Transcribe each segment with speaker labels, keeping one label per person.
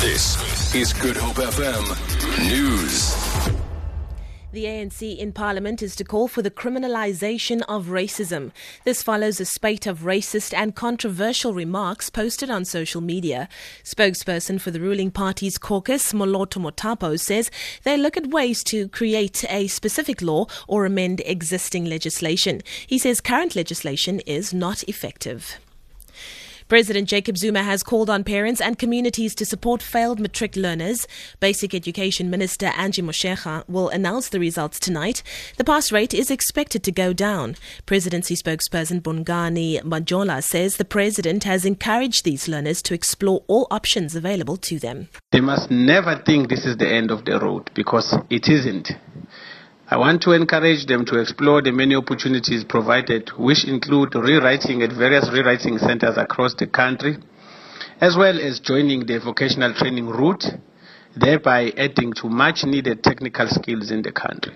Speaker 1: This is Good Hope FM News.
Speaker 2: The ANC in Parliament is to call for the criminalisation of racism. This follows a spate of racist and controversial remarks posted on social media. Spokesperson for the ruling party's caucus, Moloto Mothapo, says they look at ways to create a specific law or amend existing legislation. He says current legislation is not effective. President Jacob Zuma has called on parents and communities to support failed matric learners. Basic Education Minister Angie Motshekga will announce the results tonight. The pass rate is expected to go down. Presidency spokesperson Bongani Majola says the president has encouraged these learners to explore all options available to them.
Speaker 3: They must never think this is the end of the road because it isn't. I want to encourage them to explore the many opportunities provided, which include rewriting at various rewriting centers across the country, as well as joining the vocational training route, thereby adding to much needed technical skills in the country.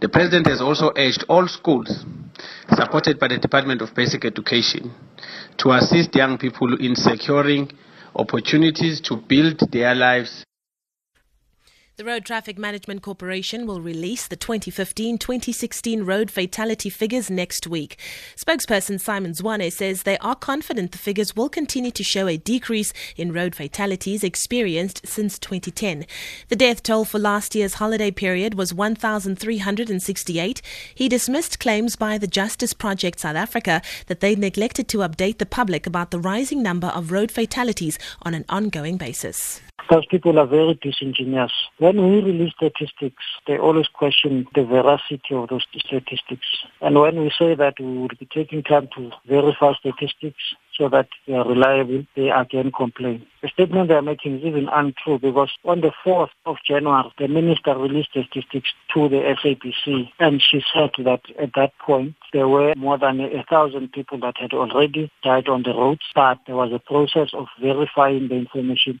Speaker 3: The President has also urged all schools, supported by the Department of Basic Education, to assist young people in securing opportunities to build their lives
Speaker 2: the Road Traffic Management Corporation will release the 2015 2016 road fatality figures next week. Spokesperson Simon Zwane says they are confident the figures will continue to show a decrease in road fatalities experienced since 2010. The death toll for last year's holiday period was 1,368. He dismissed claims by the Justice Project South Africa that they neglected to update the public about the rising number of road fatalities on an ongoing basis
Speaker 4: because people are very disingenuous. When we release statistics, they always question the veracity of those statistics. And when we say that we would be taking time to verify statistics so that they are reliable, they again complain. The statement they are making is even untrue because on the 4th of January, the minister released statistics to the SABC and she said that at that point there were more than a thousand people that had already died on the roads, but there was a process of verifying the information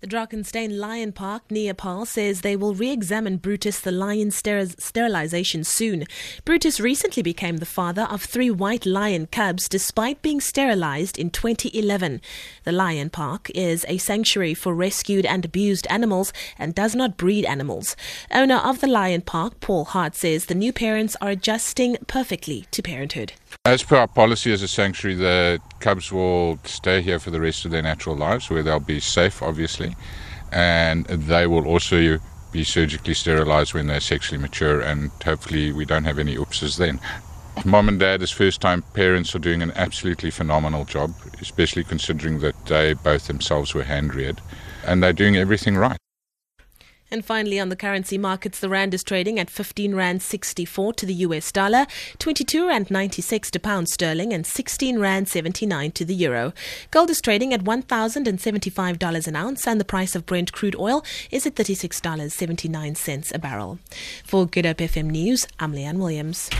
Speaker 2: the Drakenstein Lion Park near says they will re-examine Brutus the lion sterilization soon. Brutus recently became the father of three white lion cubs despite being sterilized in 2011. The Lion Park is a sanctuary for rescued and abused animals and does not breed animals. Owner of the Lion Park, Paul Hart, says the new parents are adjusting perfectly to parenthood.
Speaker 5: As per our policy as a sanctuary, the cubs will stay here for the rest of their natural lives where they'll be safe, obviously, and they will also be surgically sterilized when they're sexually mature, and hopefully we don't have any oopses then. Mom and dad, as first time parents, are doing an absolutely phenomenal job, especially considering that they both themselves were hand reared, and they're doing everything right.
Speaker 2: And finally, on the currency markets, the rand is trading at 15 rand 64 to the US dollar, 22 rand 96 to pound sterling, and 16 rand 79 to the euro. Gold is trading at $1,075 an ounce, and the price of Brent crude oil is at $36.79 a barrel. For Good Hope FM News, I'm Leanne Williams.